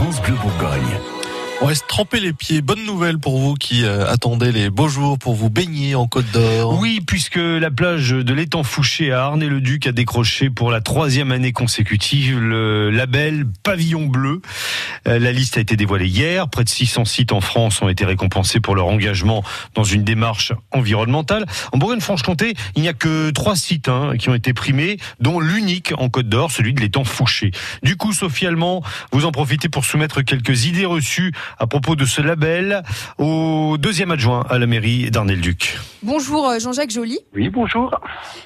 France Bleu Bourgogne. On se tremper les pieds. Bonne nouvelle pour vous qui euh, attendez les beaux jours pour vous baigner en Côte d'Or. Oui, puisque la plage de l'étang Fouché à Arnay-le-Duc a décroché pour la troisième année consécutive le label Pavillon Bleu. Euh, la liste a été dévoilée hier. Près de 600 sites en France ont été récompensés pour leur engagement dans une démarche environnementale. En Bourgogne-Franche-Comté, il n'y a que trois sites hein, qui ont été primés, dont l'unique en Côte d'Or, celui de l'étang Fouché. Du coup, Sophie Allemand, vous en profitez pour soumettre quelques idées reçues à propos de ce label au deuxième adjoint à la mairie d'Arnay-le-Duc. Bonjour euh, Jean-Jacques Joly. Oui, bonjour.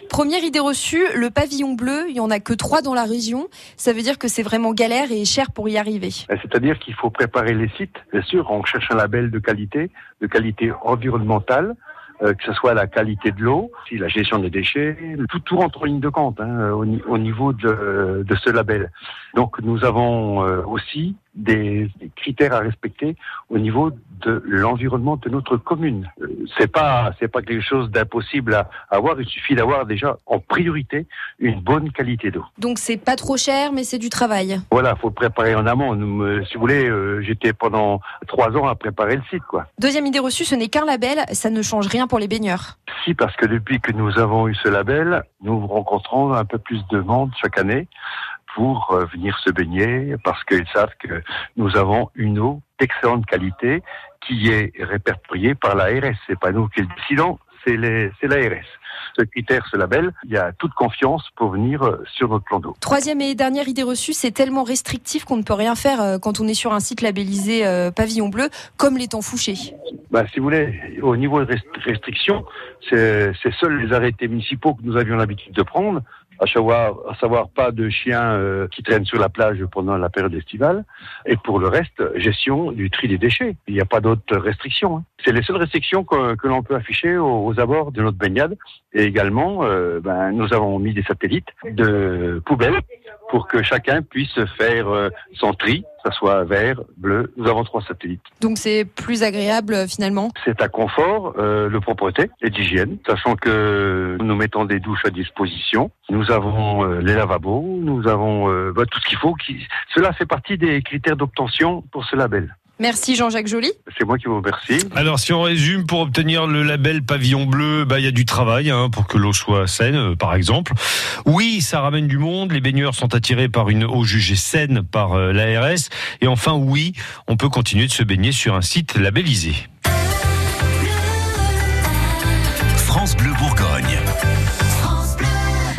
Première idée reçue, le pavillon bleu, il y en a que trois dans la région. Ça veut dire que c'est vraiment galère et cher pour y arriver. Ben, c'est-à-dire qu'il faut préparer les sites. Bien sûr, on cherche un label de qualité, de qualité environnementale, euh, que ce soit la qualité de l'eau, la gestion des déchets, tout, tout rentre en ligne de compte hein, au, au, niveau de, de, ce label. Donc nous avons euh, aussi des, critères à respecter au niveau de l'environnement de notre commune. Euh, c'est pas c'est pas quelque chose d'impossible à avoir. Il suffit d'avoir déjà en priorité une bonne qualité d'eau. Donc c'est pas trop cher, mais c'est du travail. Voilà, faut le préparer en amont. Nous, si vous voulez, euh, j'étais pendant trois ans à préparer le site, quoi. Deuxième idée reçue, ce n'est qu'un label, ça ne change rien pour les baigneurs. Si, parce que depuis que nous avons eu ce label, nous rencontrons un peu plus de monde chaque année pour euh, venir se baigner parce qu'ils savent que nous avons une eau d'excellente qualité qui est répertoriée par l'ARS. C'est pas nous qui le décidons, c'est l'ARS. Ce critère, ce label, il y a toute confiance pour venir euh, sur notre plan d'eau. Troisième et dernière idée reçue, c'est tellement restrictif qu'on ne peut rien faire euh, quand on est sur un site labellisé pavillon bleu, comme l'étang Fouché. Bah, si vous voulez, au niveau de restrictions, c'est seuls les arrêtés municipaux que nous avions l'habitude de prendre à savoir, à savoir pas de chiens euh, qui traînent sur la plage pendant la période estivale. Et pour le reste, gestion du tri des déchets. Il n'y a pas d'autres restrictions. Hein. C'est les seules restrictions que, que l'on peut afficher aux, aux, abords de notre baignade. Et également, euh, ben, nous avons mis des satellites de poubelles pour que chacun puisse faire euh, son tri, que ce soit vert, bleu. Nous avons trois satellites. Donc c'est plus agréable euh, finalement C'est à confort, euh, de propreté et d'hygiène, sachant que nous mettons des douches à disposition. Nous avons euh, les lavabos, nous avons euh, bah, tout ce qu'il faut. Qui... Cela fait partie des critères d'obtention pour ce label. Merci Jean-Jacques Joly. C'est moi qui vous remercie. Alors si on résume, pour obtenir le label pavillon bleu, bah il y a du travail hein, pour que l'eau soit saine, euh, par exemple. Oui, ça ramène du monde. Les baigneurs sont attirés par une eau jugée saine par euh, l'ARS. Et enfin, oui, on peut continuer de se baigner sur un site labellisé.